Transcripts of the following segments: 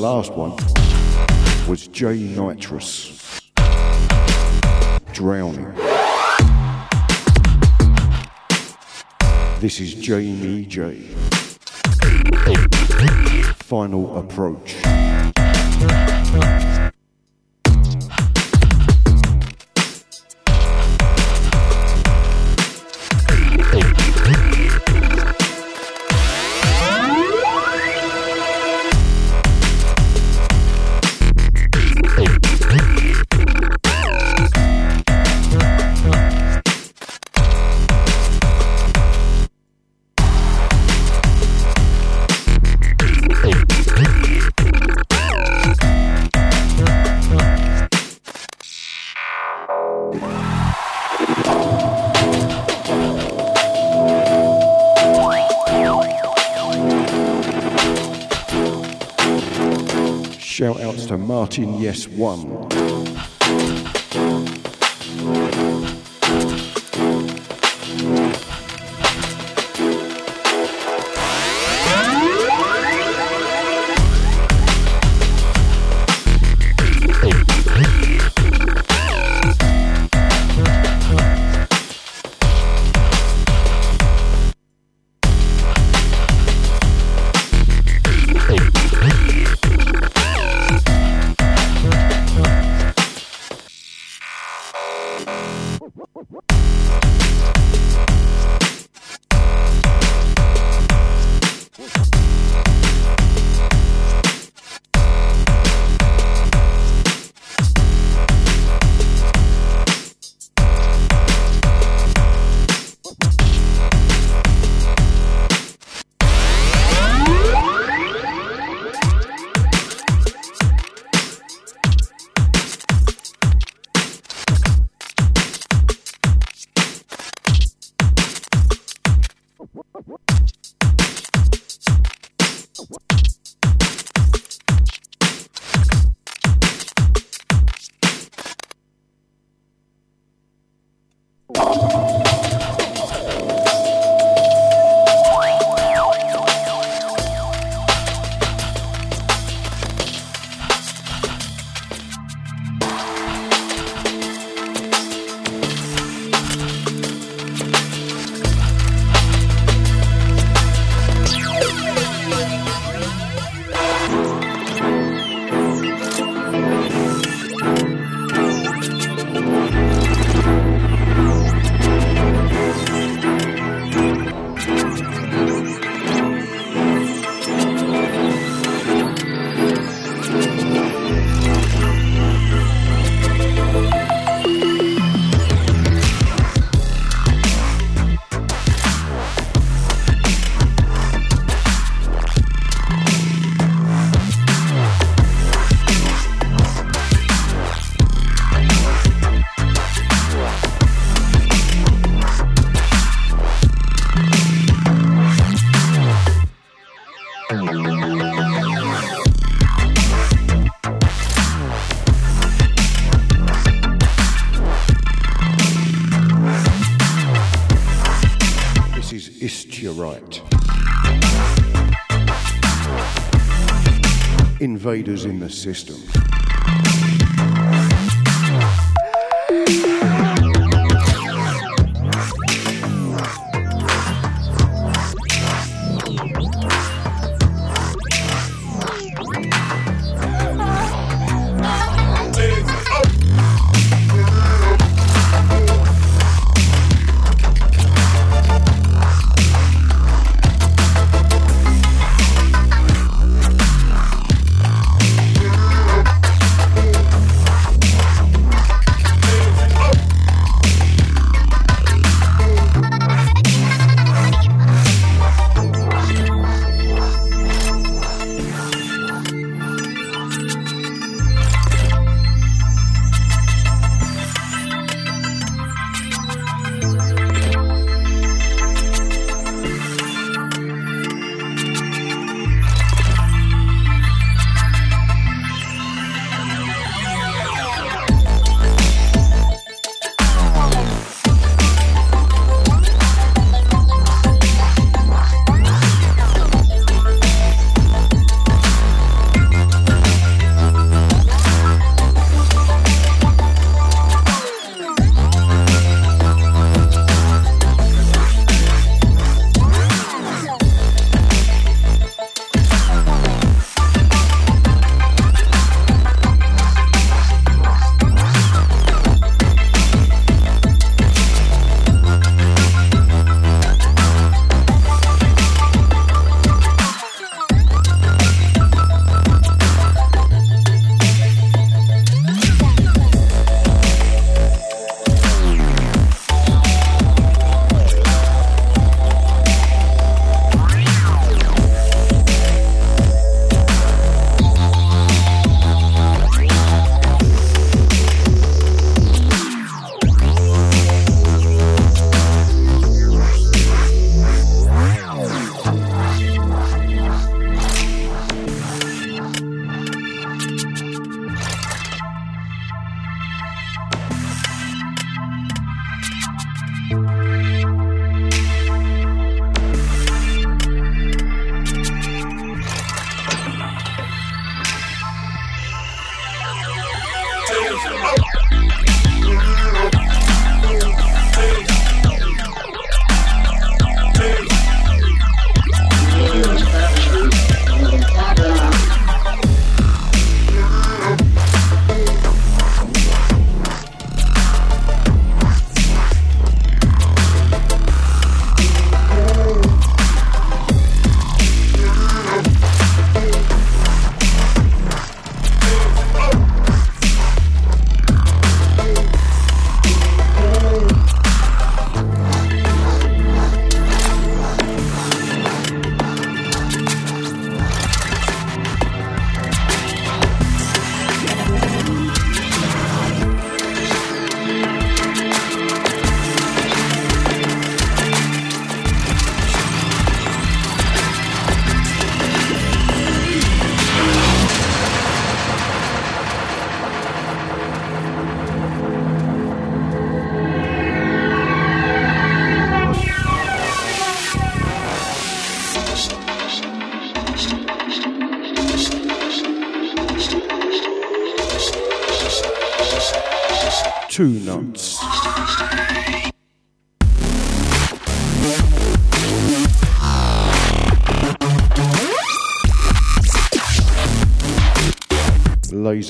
Last one was J Nitrous. Drowning. This is Jamie J. Final approach. Martin Yes 1. Invaders in the system.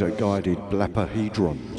Laser guided blapahedrons.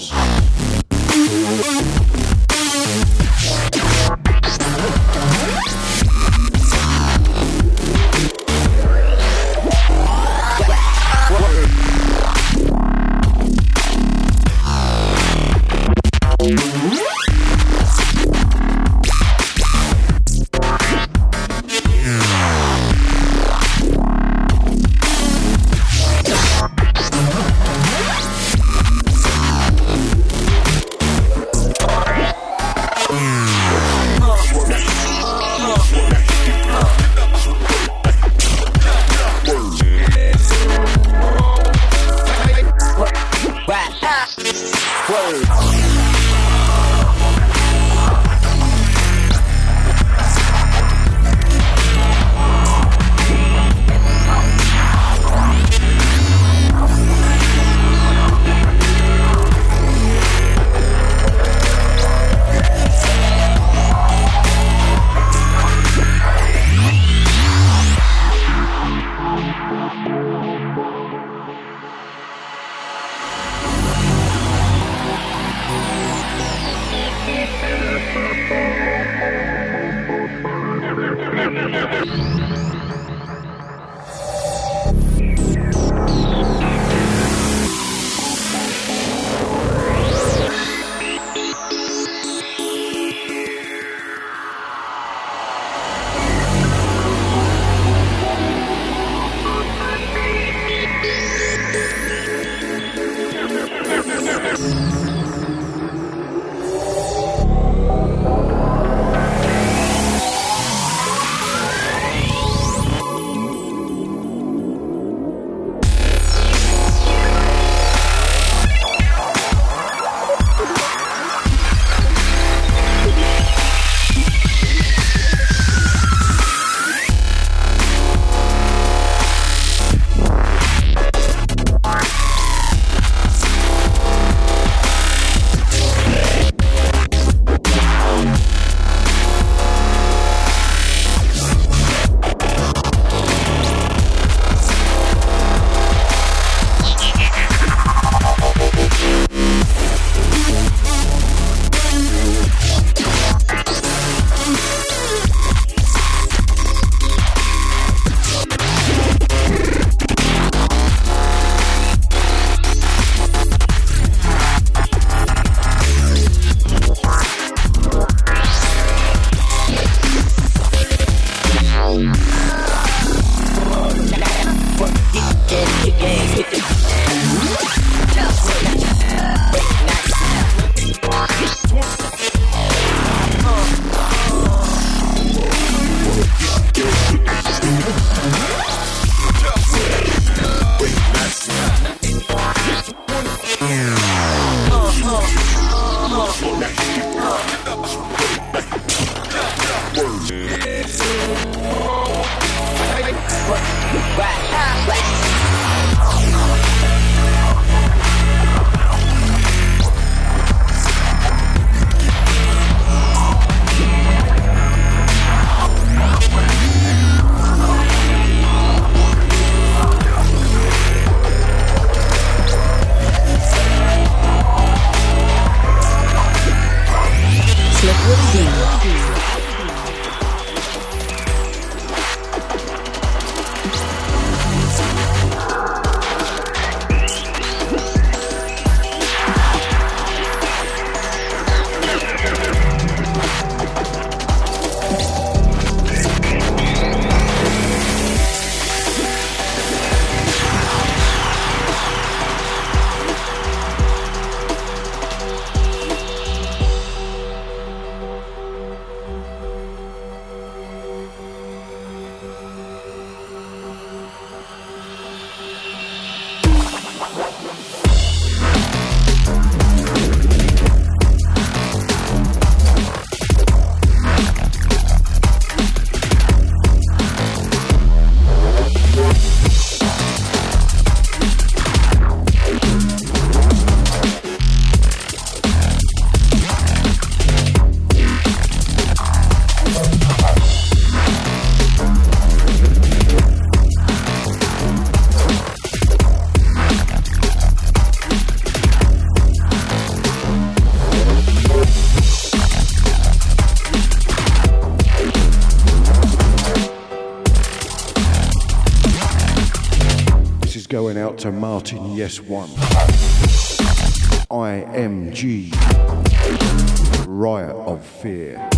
Martin Yes One. IMG. Riot of Fear.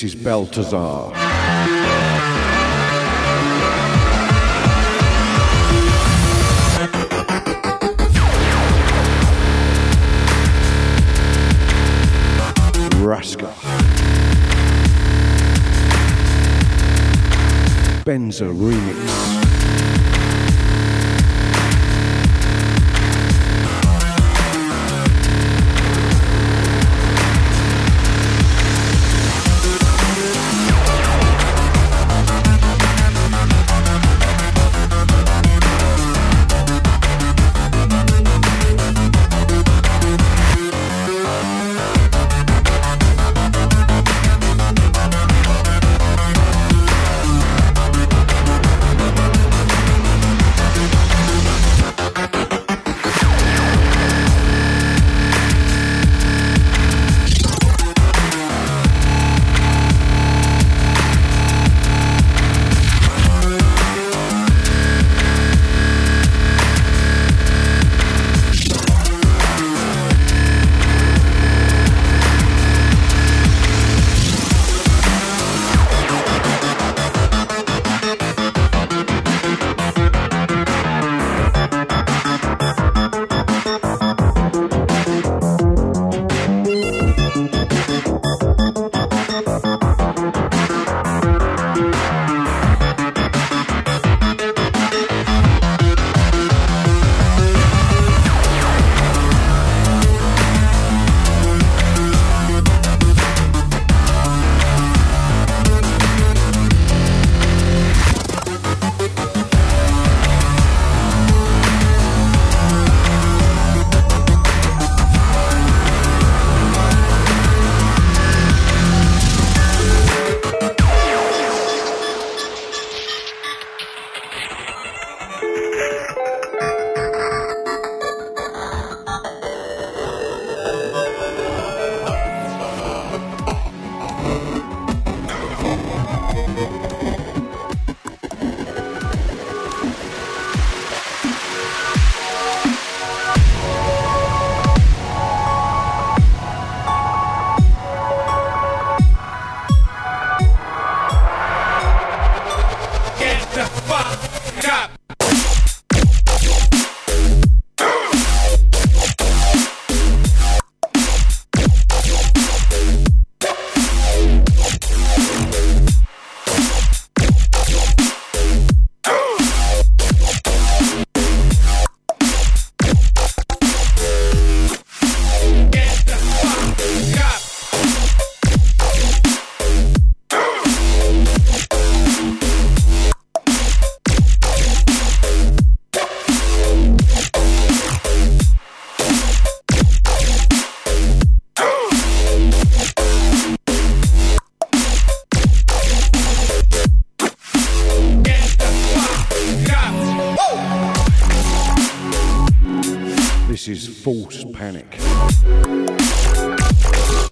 This is Baltazar. Raska. Benza Remix.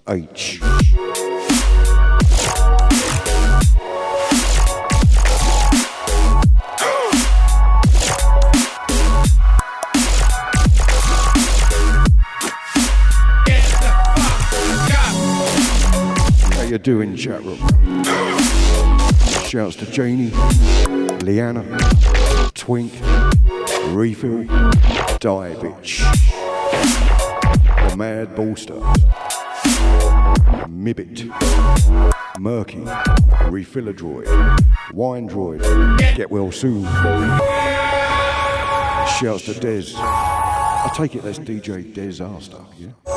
H. How you doing, chat room? Shouts to Janie, Leanna, Twink, Refill, Die Bitch, The Mad Ballster, Mibbit, Murky, Refiller Droid, Wine Droid, Get Well Soon. Shouts to Dez. I take it that's DJ Dez yeah?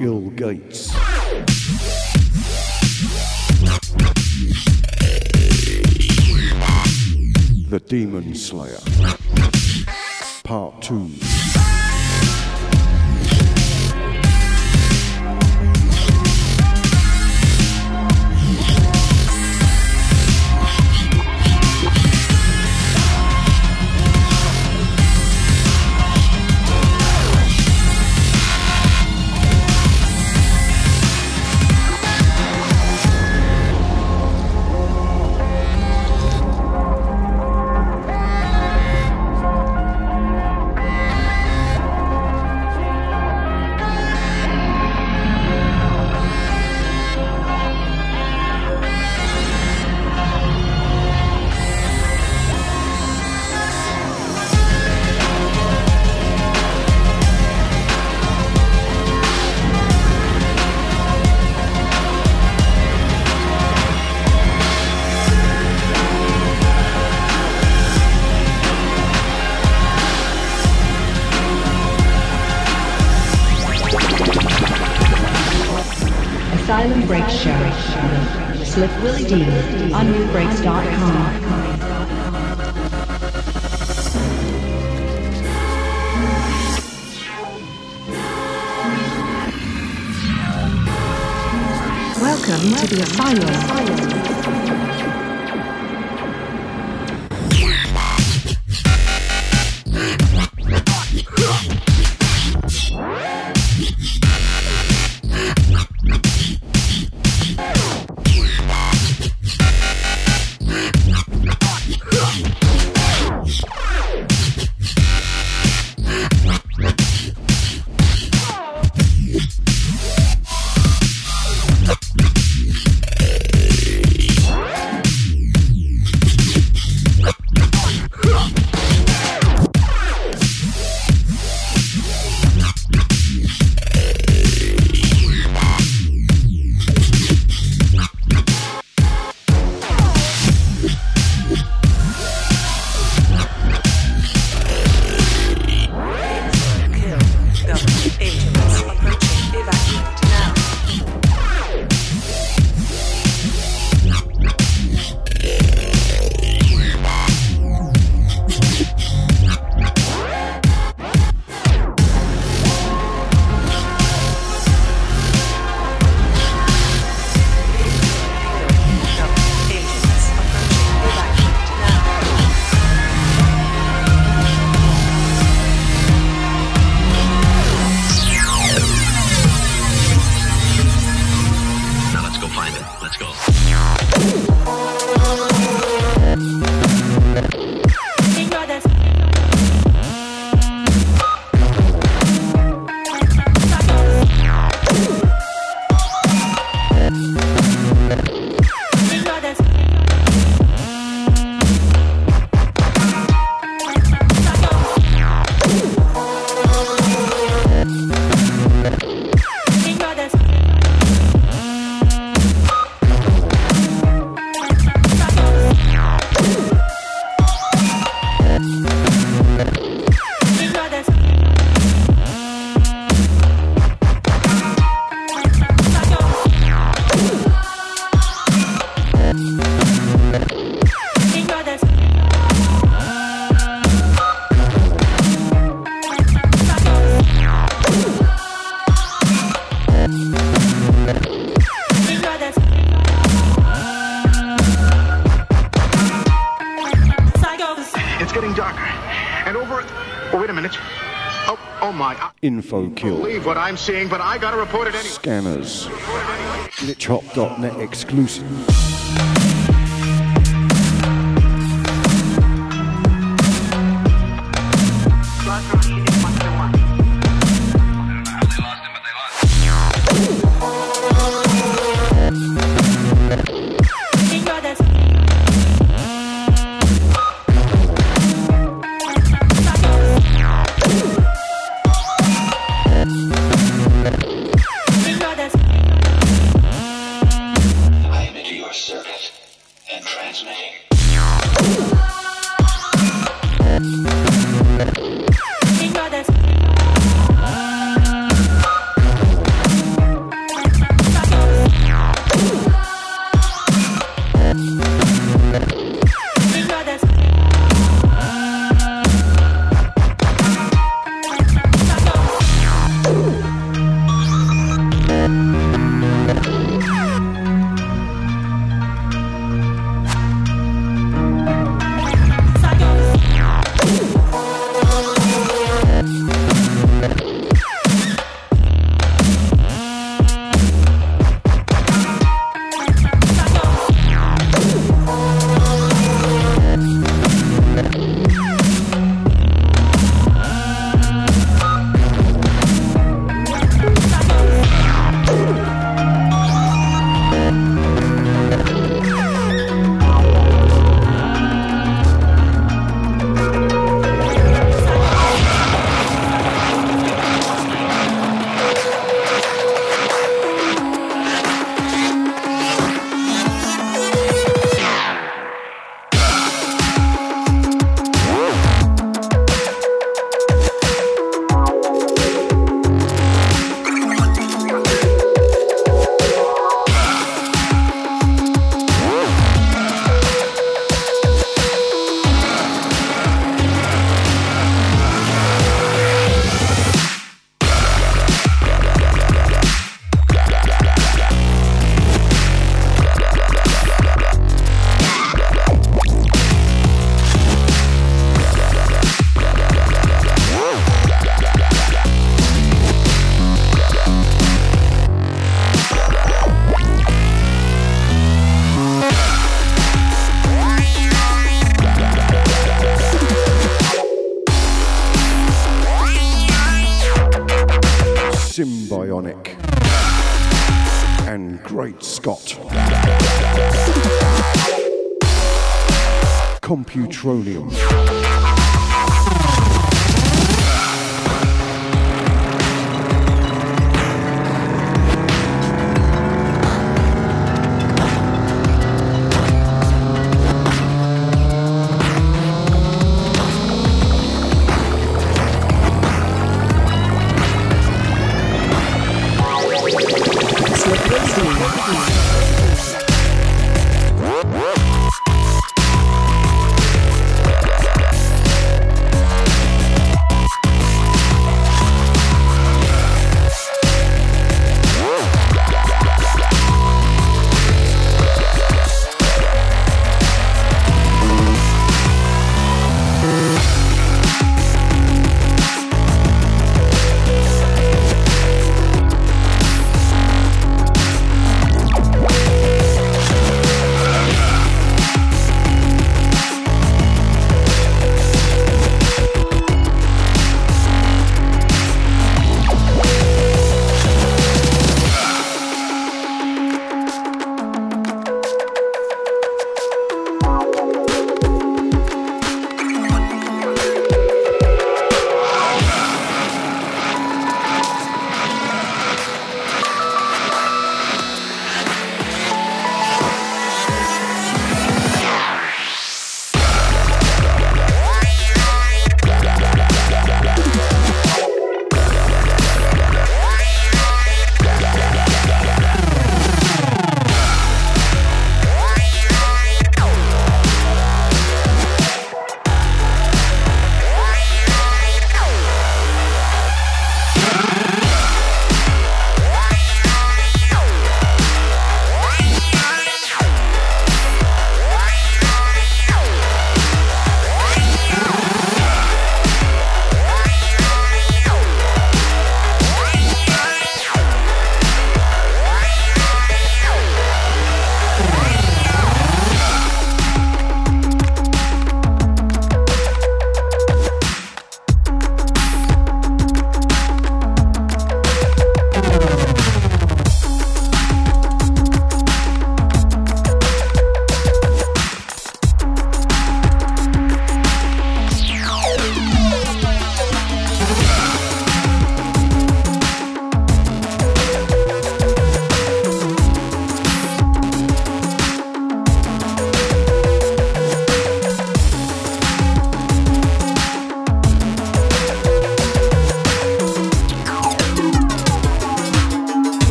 Ill gates. The Demon Slayer. Part 2. Slip on nubreaks.com. Welcome to the Asylum. Info kill. believe what I'm seeing, but I gotta report it anyway. Scanners. Glitchhop.net exclusive.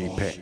Mighty Mochi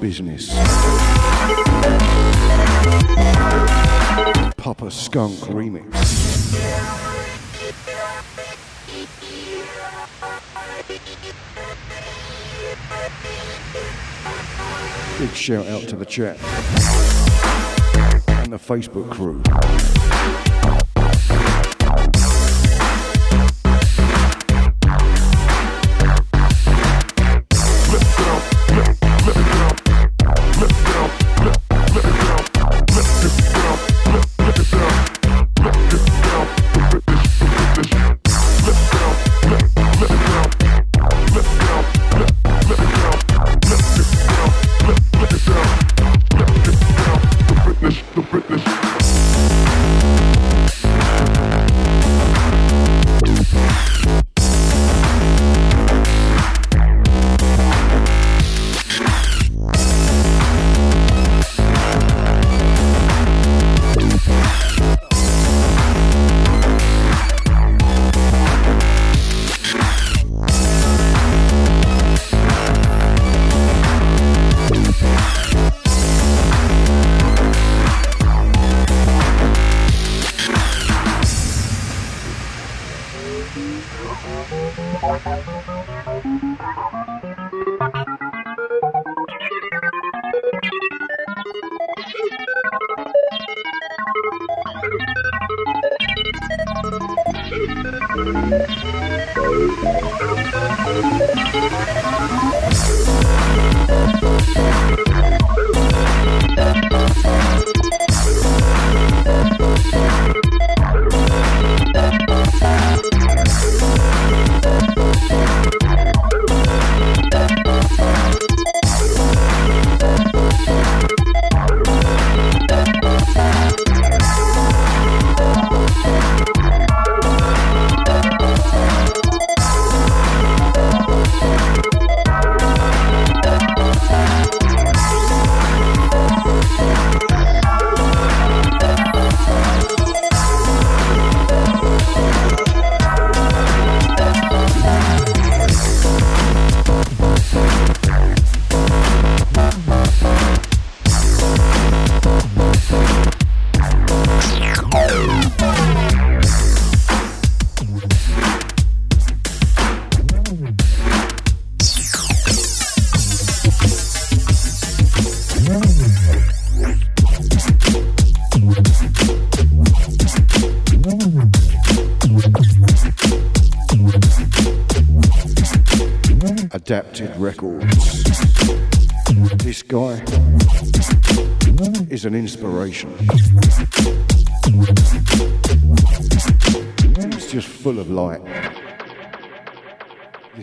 business. Papa Skunk remix. Big shout out to the chat and the Facebook crew.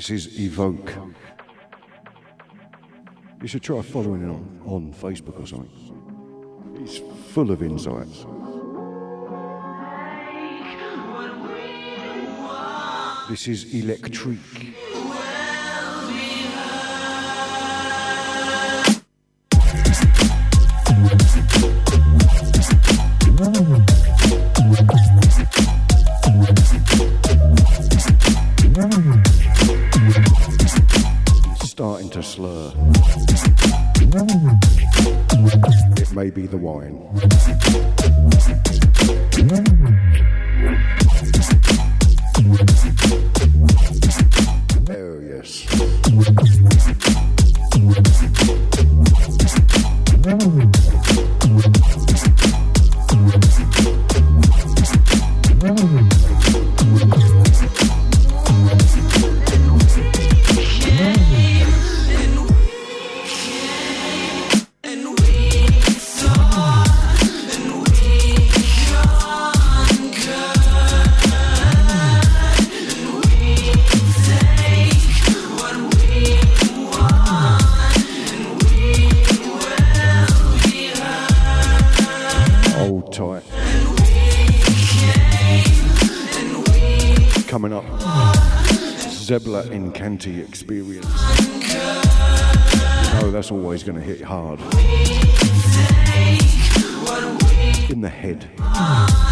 This is Evoke. You should try following him on, on Facebook or something. He's full of insights. This is Electric. To slur. It may be the wine. Oh, yes. Zebla Incanti experience. Know that's always going to hit hard. In the head.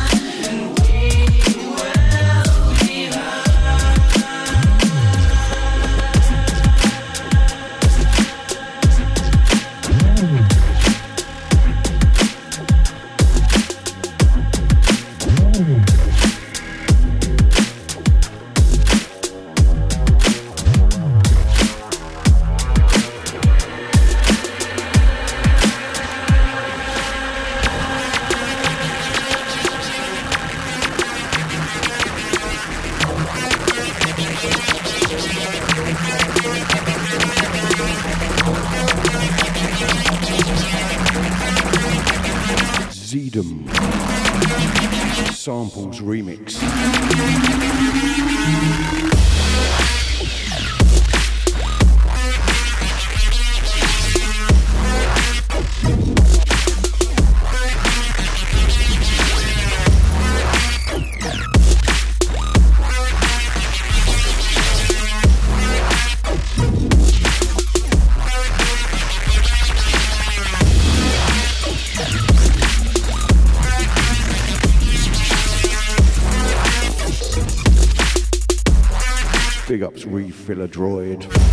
Zedum. Samples remix. Ups, refiller droid.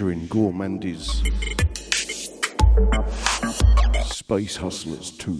Featuring Gourmandis. Space Hustlers 2.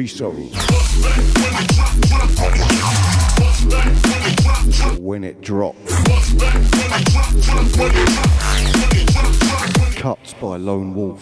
Riso. When it drops. Cuts by Lone Wolf.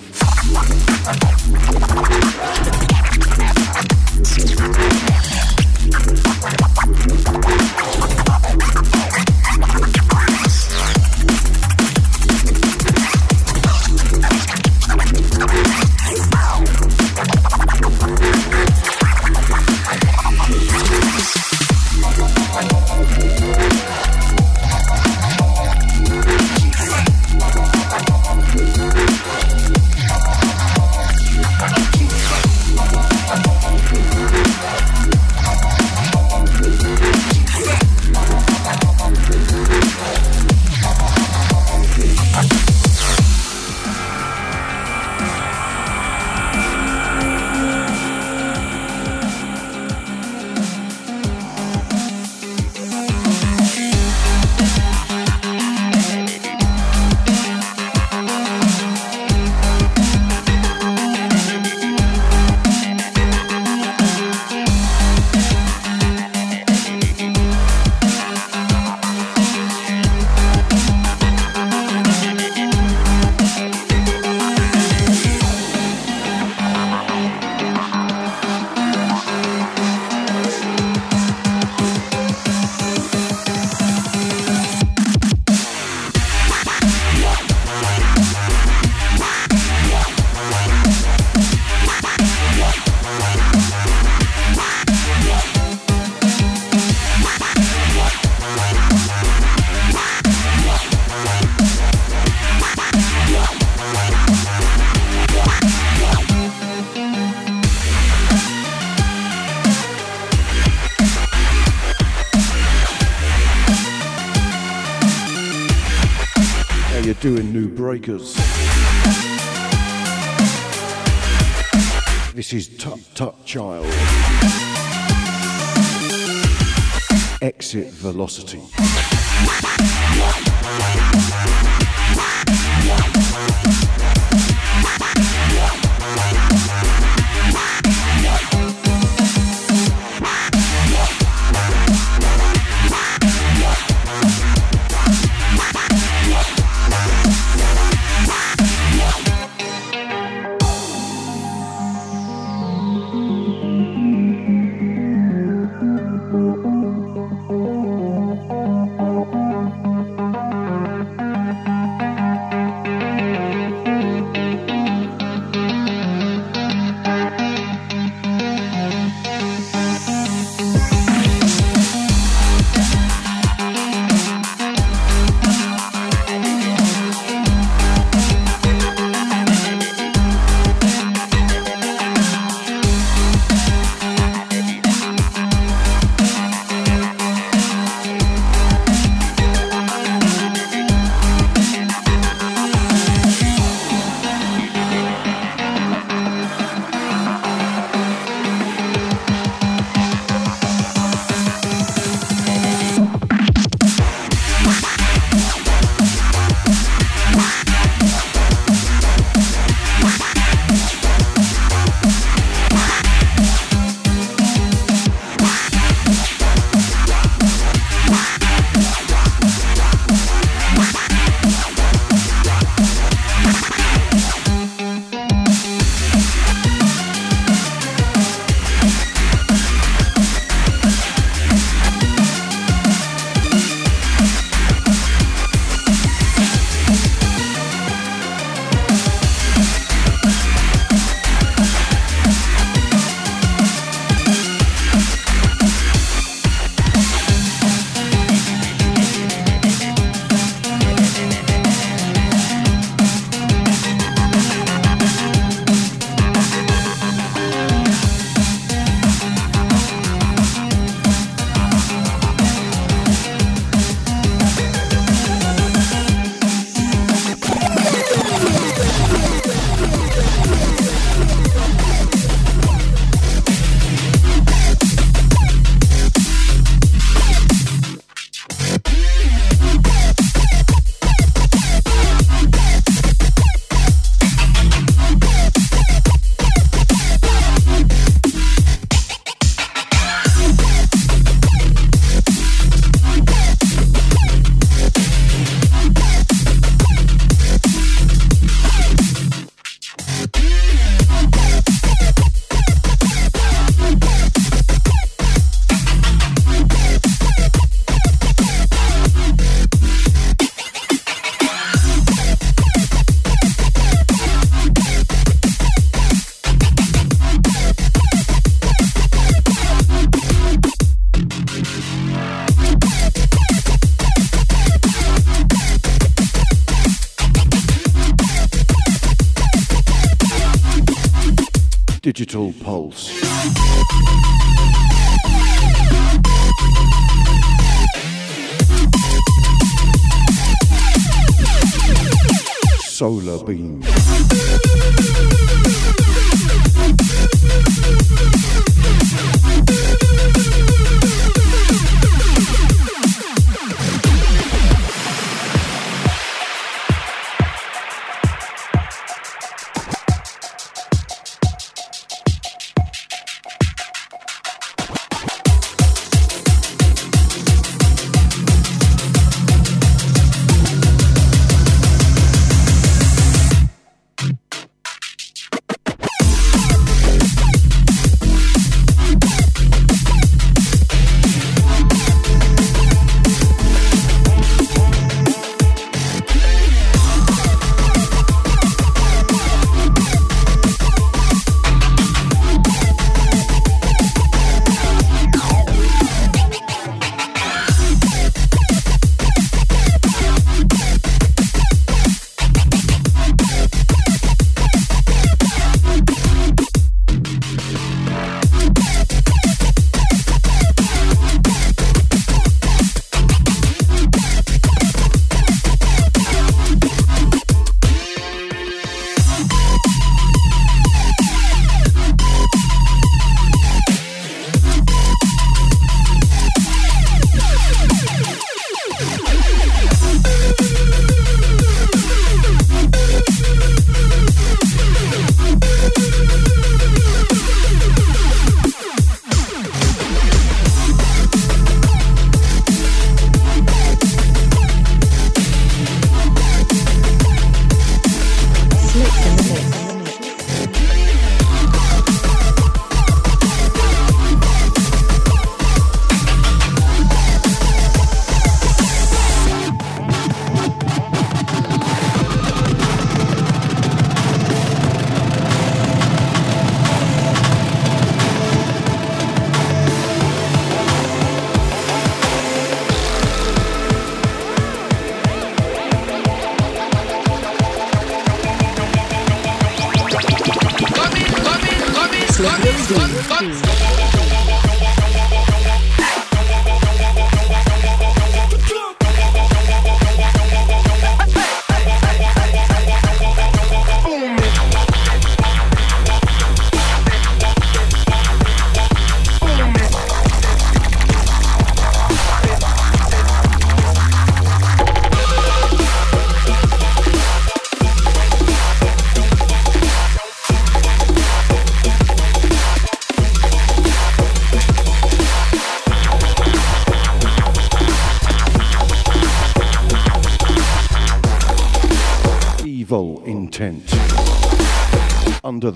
Velocity. Pulse. Solar Beam.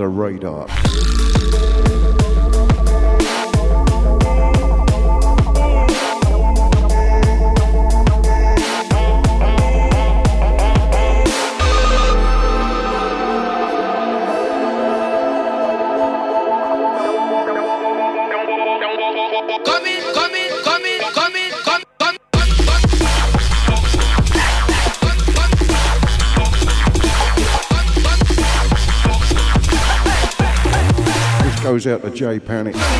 The radar. Out Panic.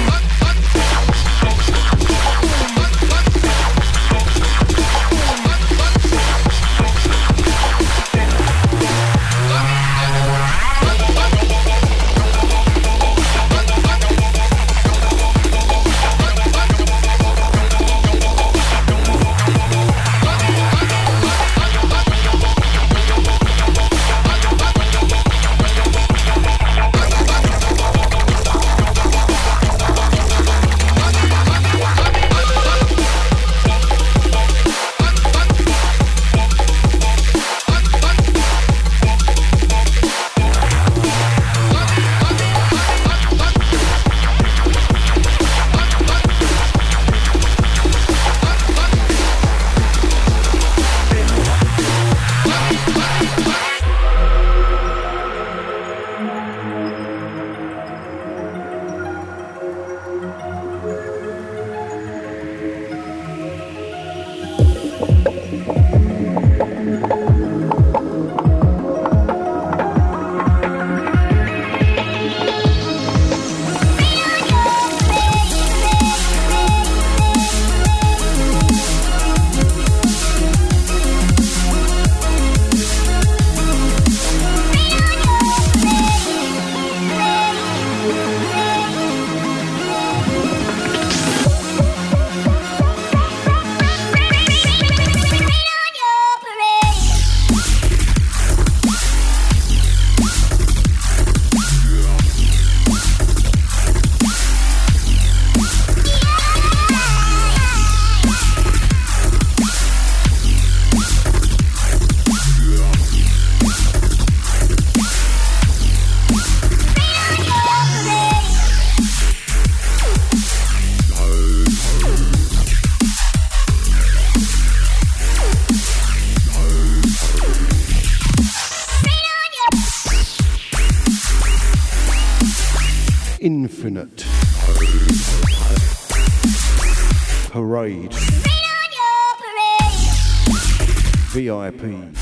your appui.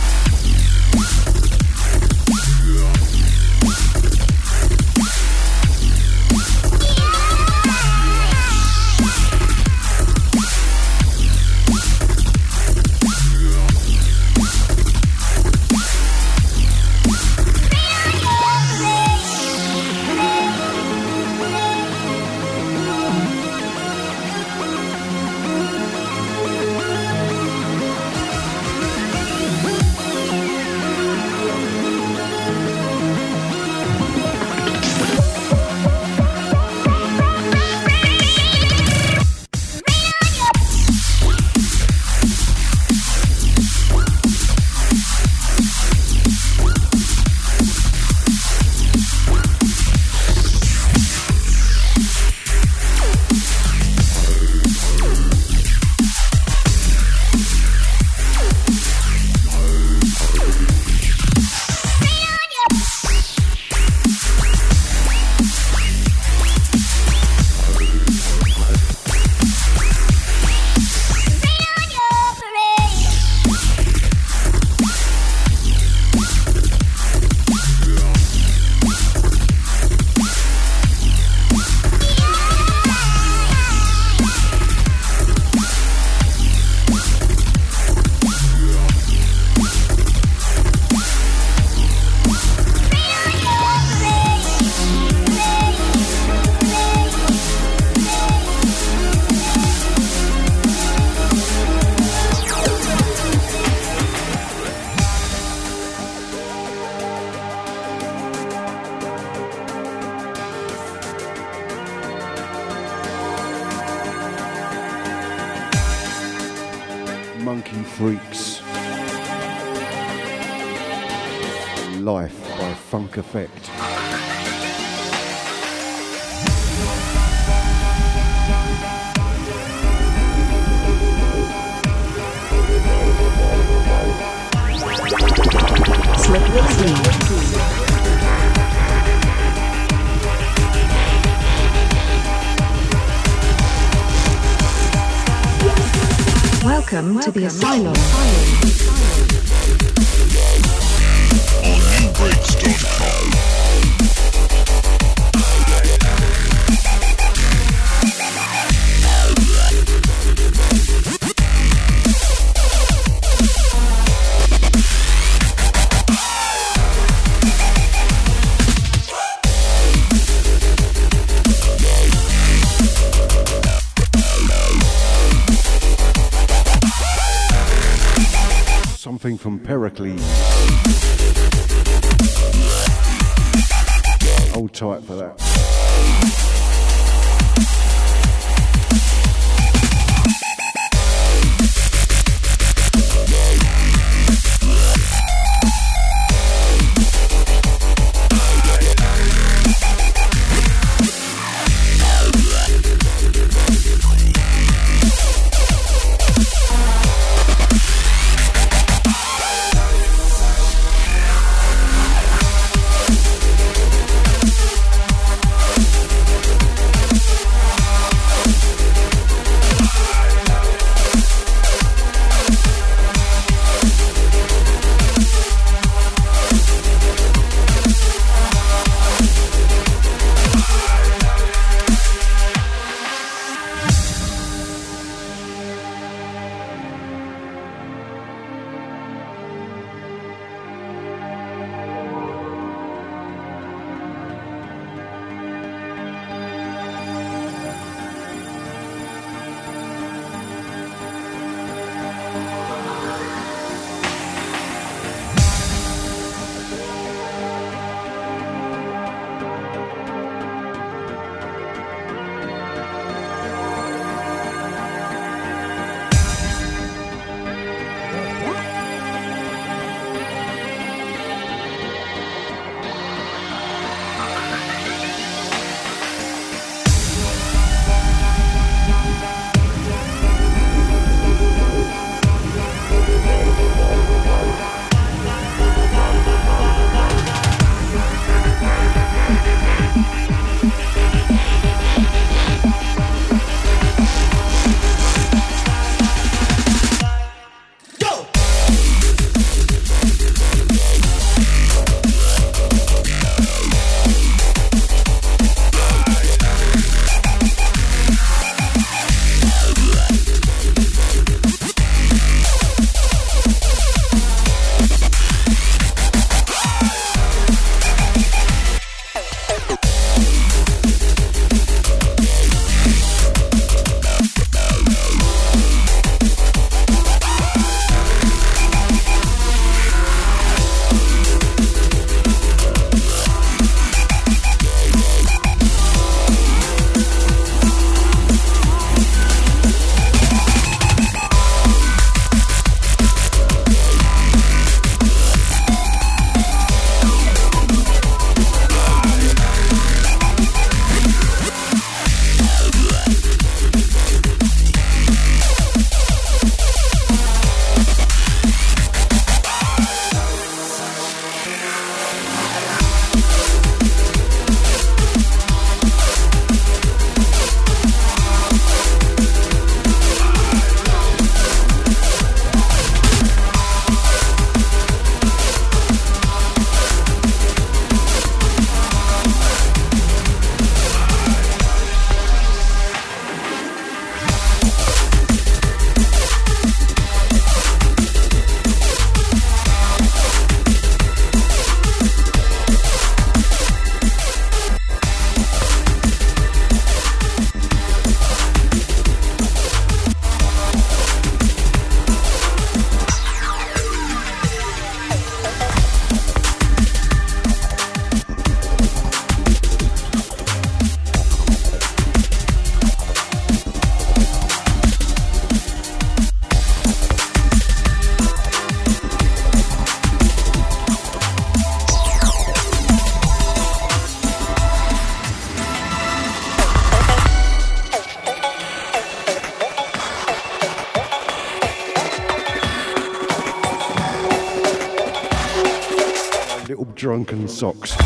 Drunken socks.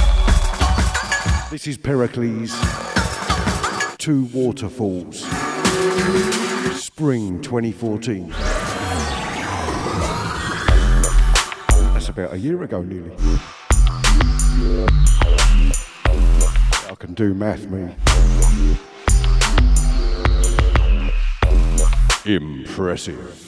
This is Pericles. Two waterfalls. Spring 2014. That's about a year ago, nearly. I can do math, me. Impressive.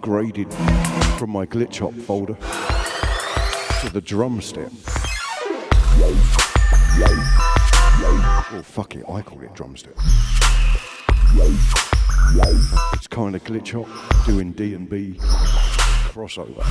Upgraded from my glitch hop folder to the drum step. Oh fuck it, I call it drum step. It's kind of glitch hop doing D and B crossover.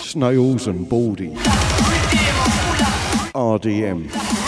Snails and Baldy. RDM.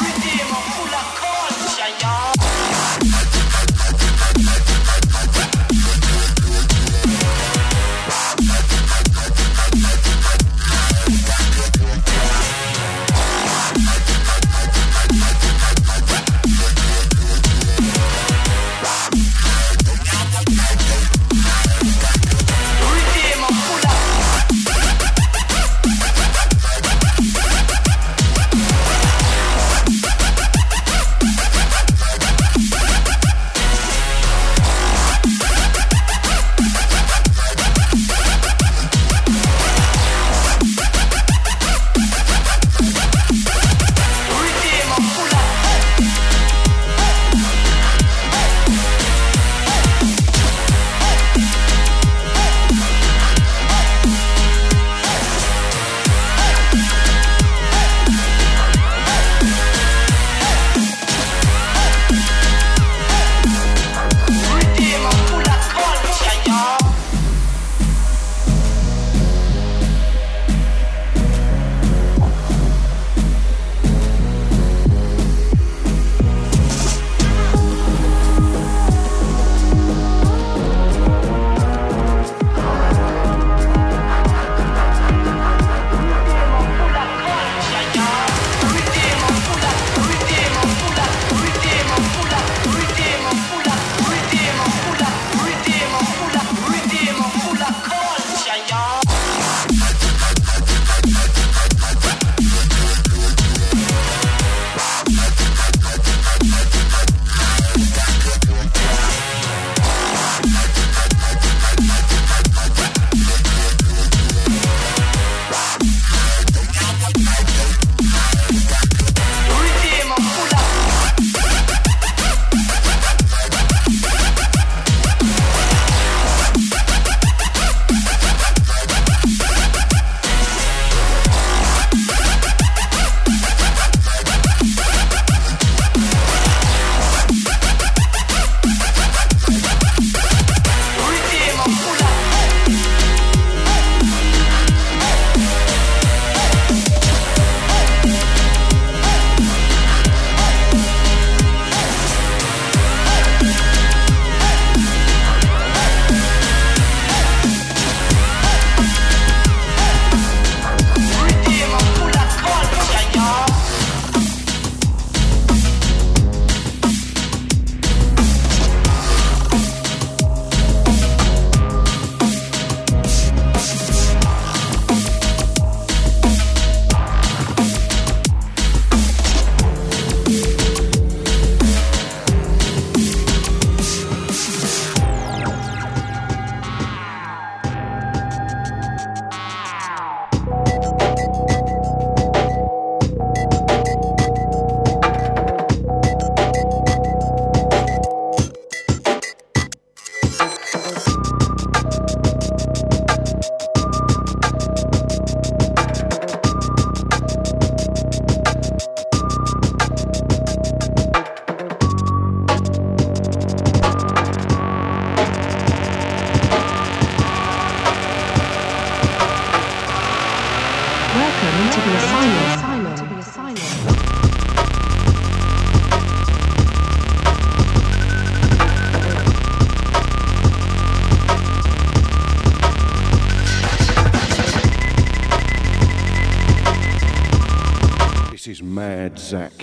Zach.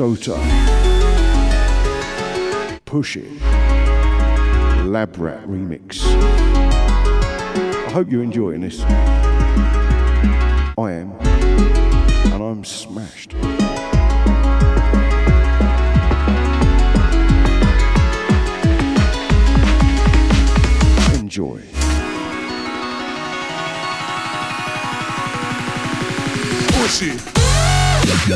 Minnesota. Push it. Lab Rat remix. I hope you're enjoying this. I am. And I'm smashed. Enjoy. Push it. Chris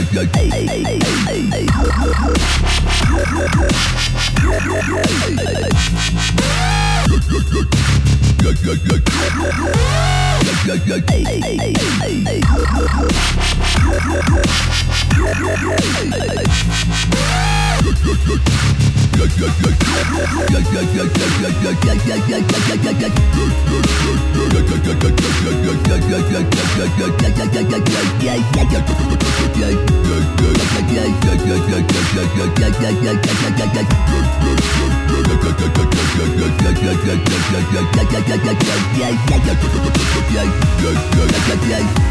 Yeah.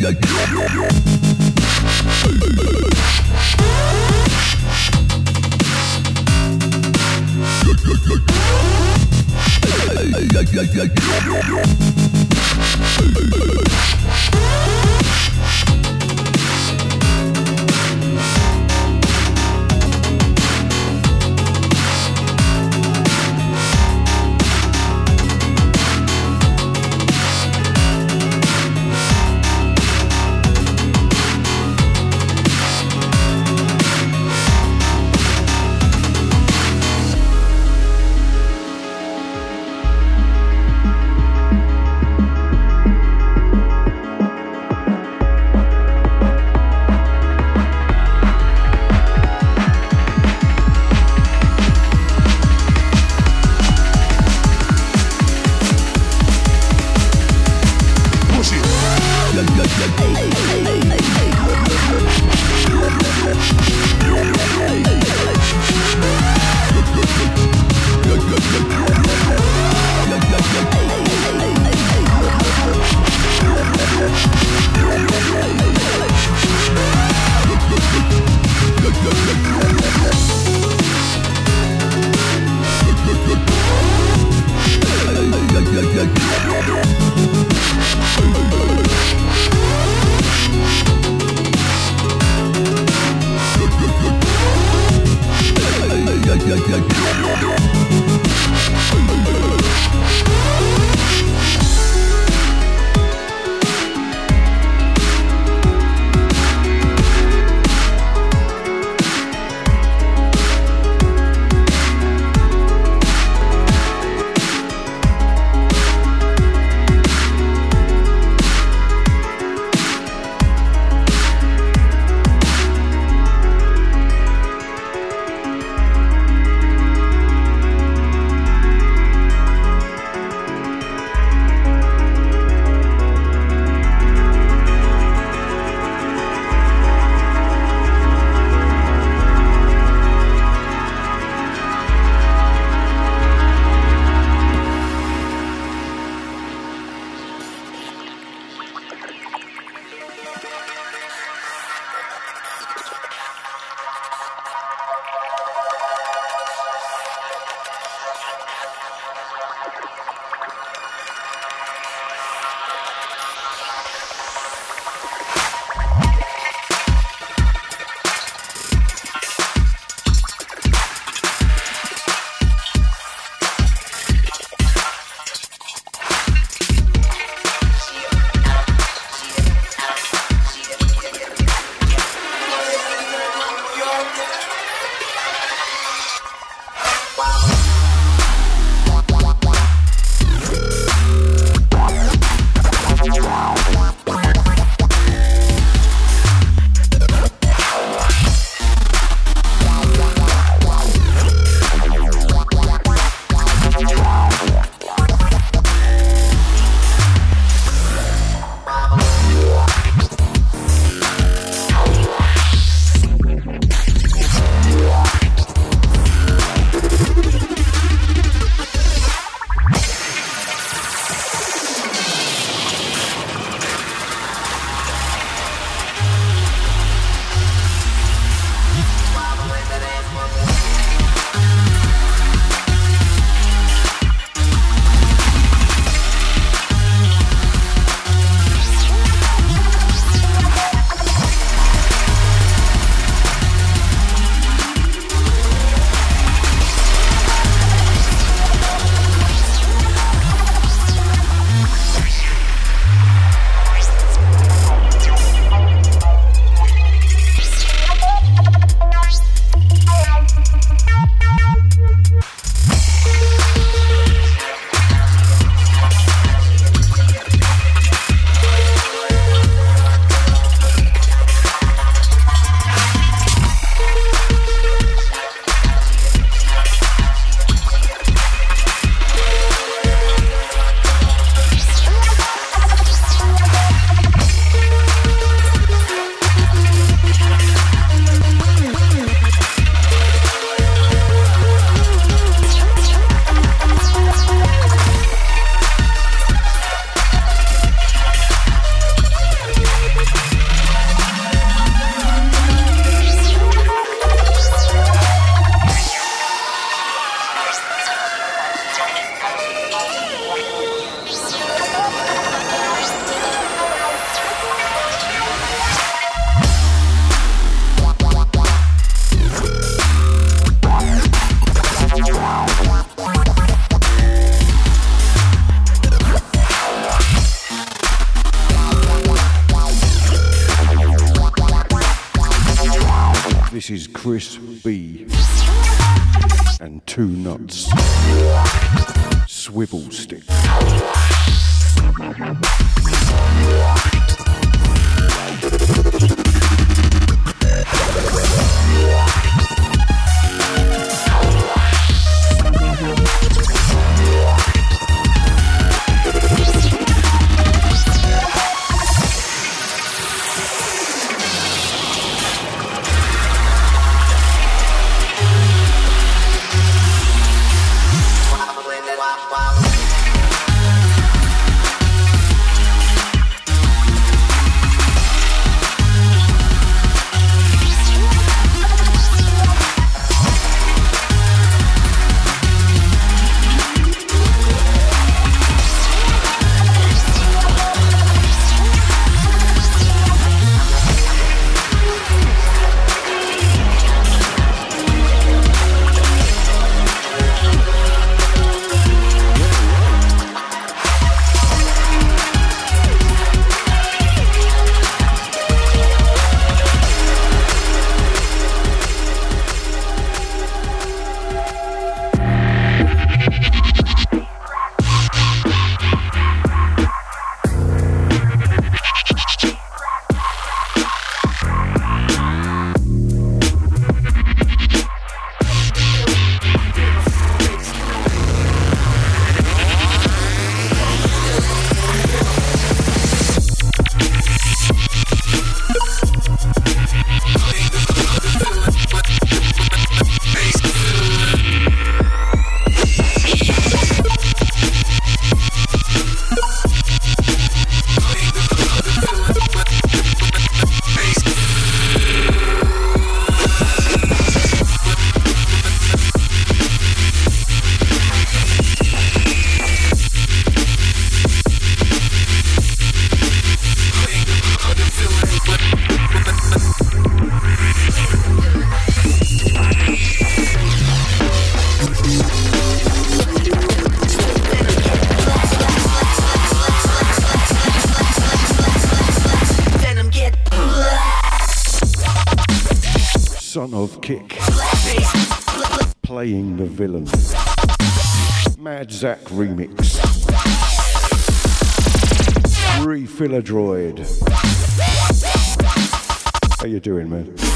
yeah. Zach remix. Refill droid. How you doing, man?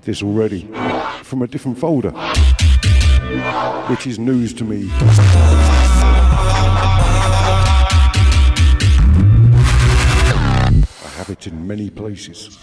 Played this already from a different folder, which is news to me. I have it in many places.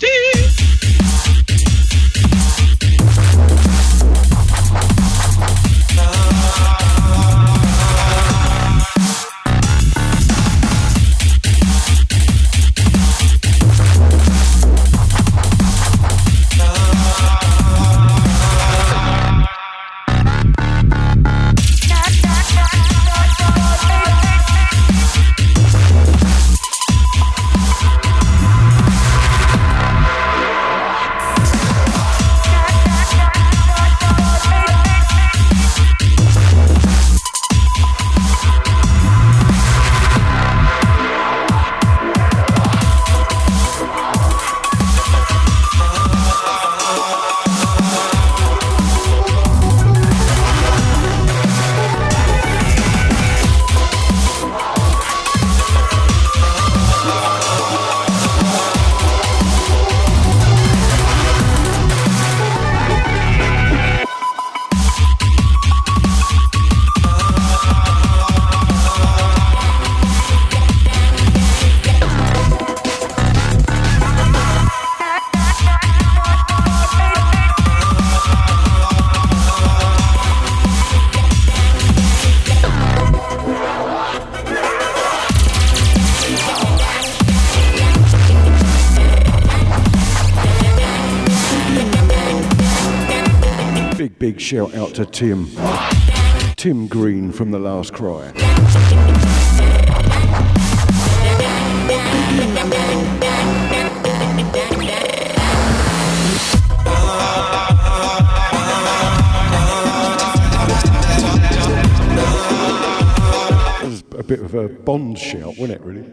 Shout out to Tim. Tim Green from The Last Cry. That was a bit of a Bond shout, wasn't it, really?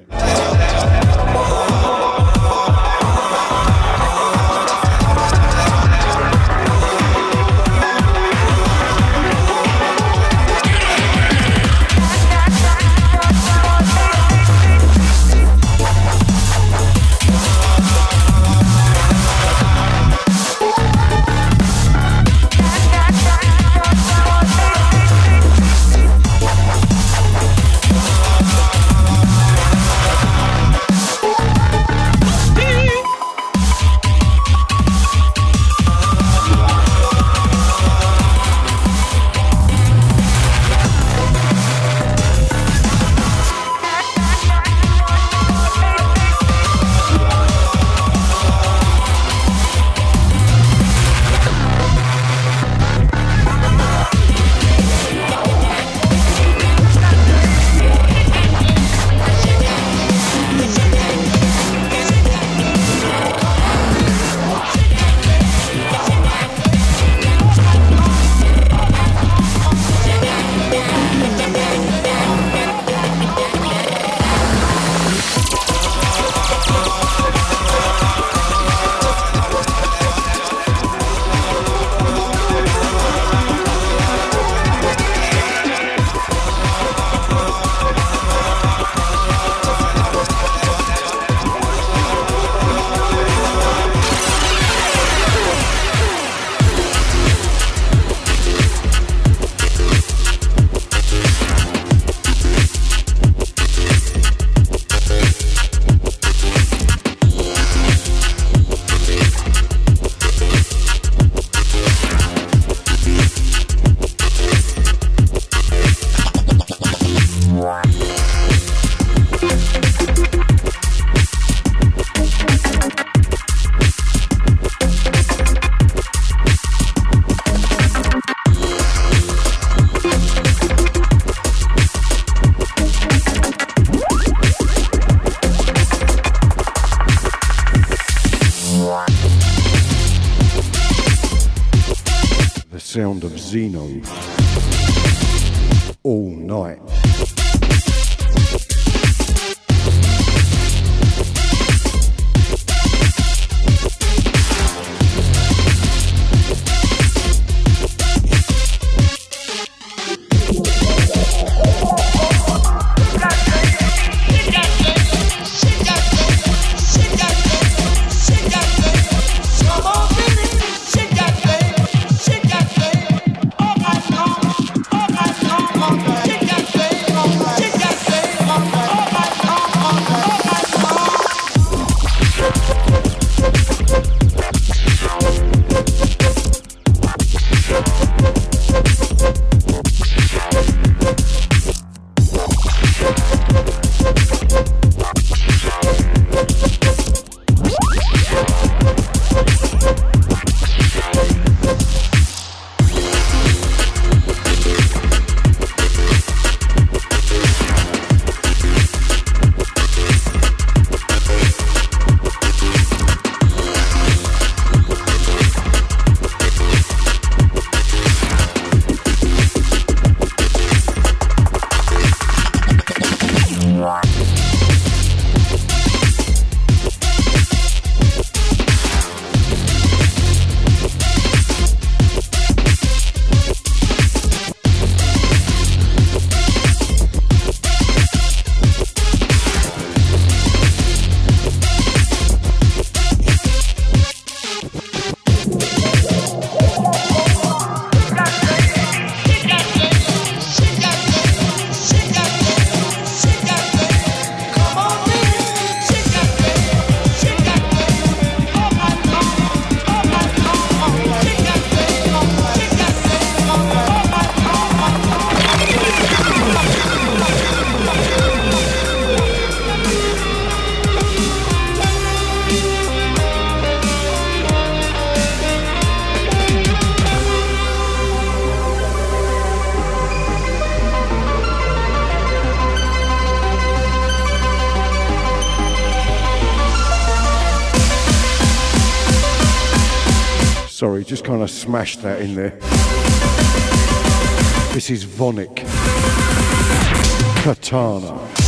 Sound Of smashed that in there. This is Vonic. Katana.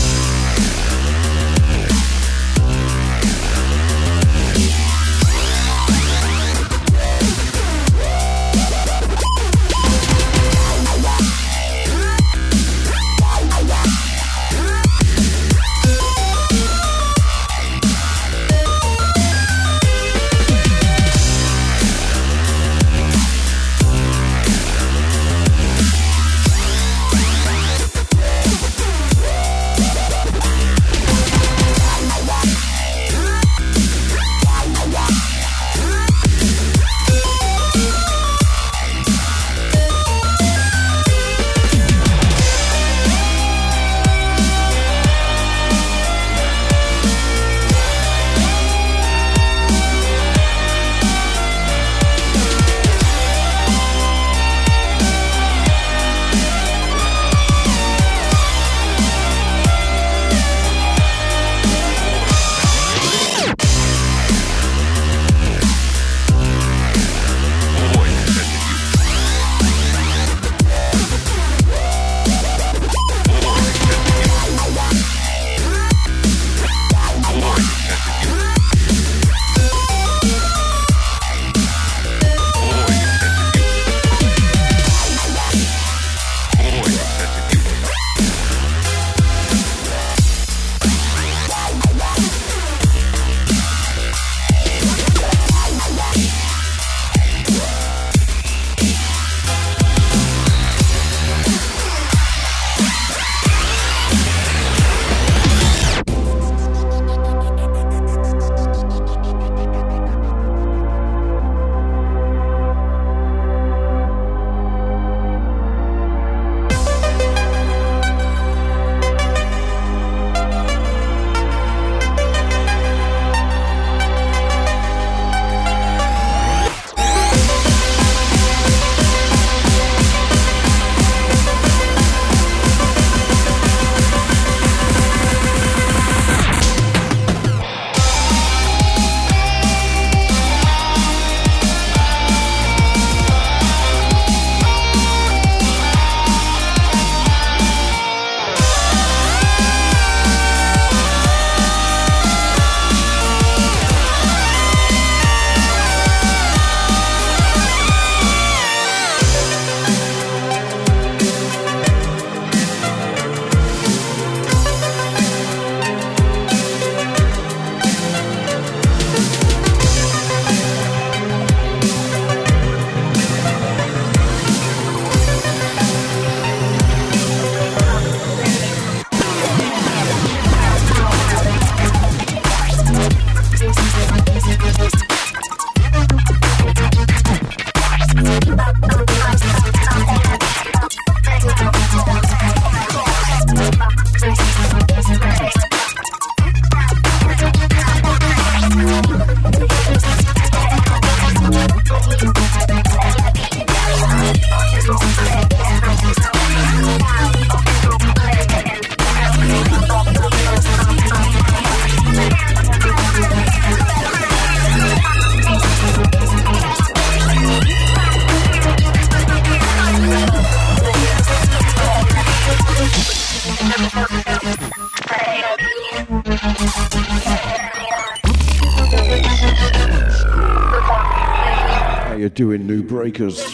Breakers.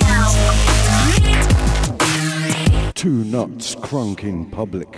Two nuts crunk in public.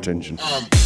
Attention. bail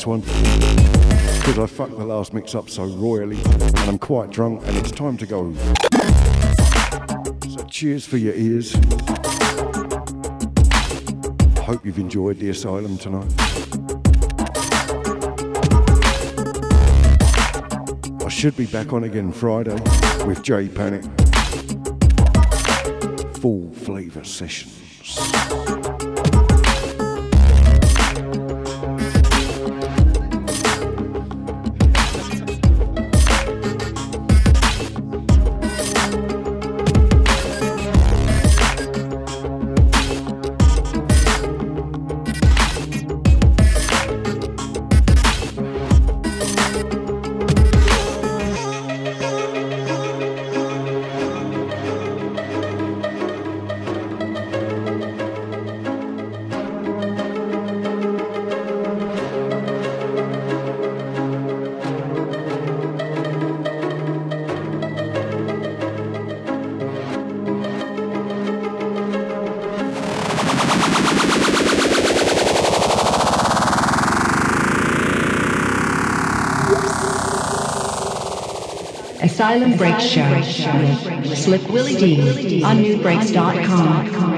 this one because I fucked the last mix up so royally and I'm quite drunk and it's time to go. So cheers for your ears. I hope you've enjoyed the asylum tonight. I should be back on again Friday with Jay Panic. Full flavour sessions. Asylum Break Show. Slick Willy Dee on nubreaks.com.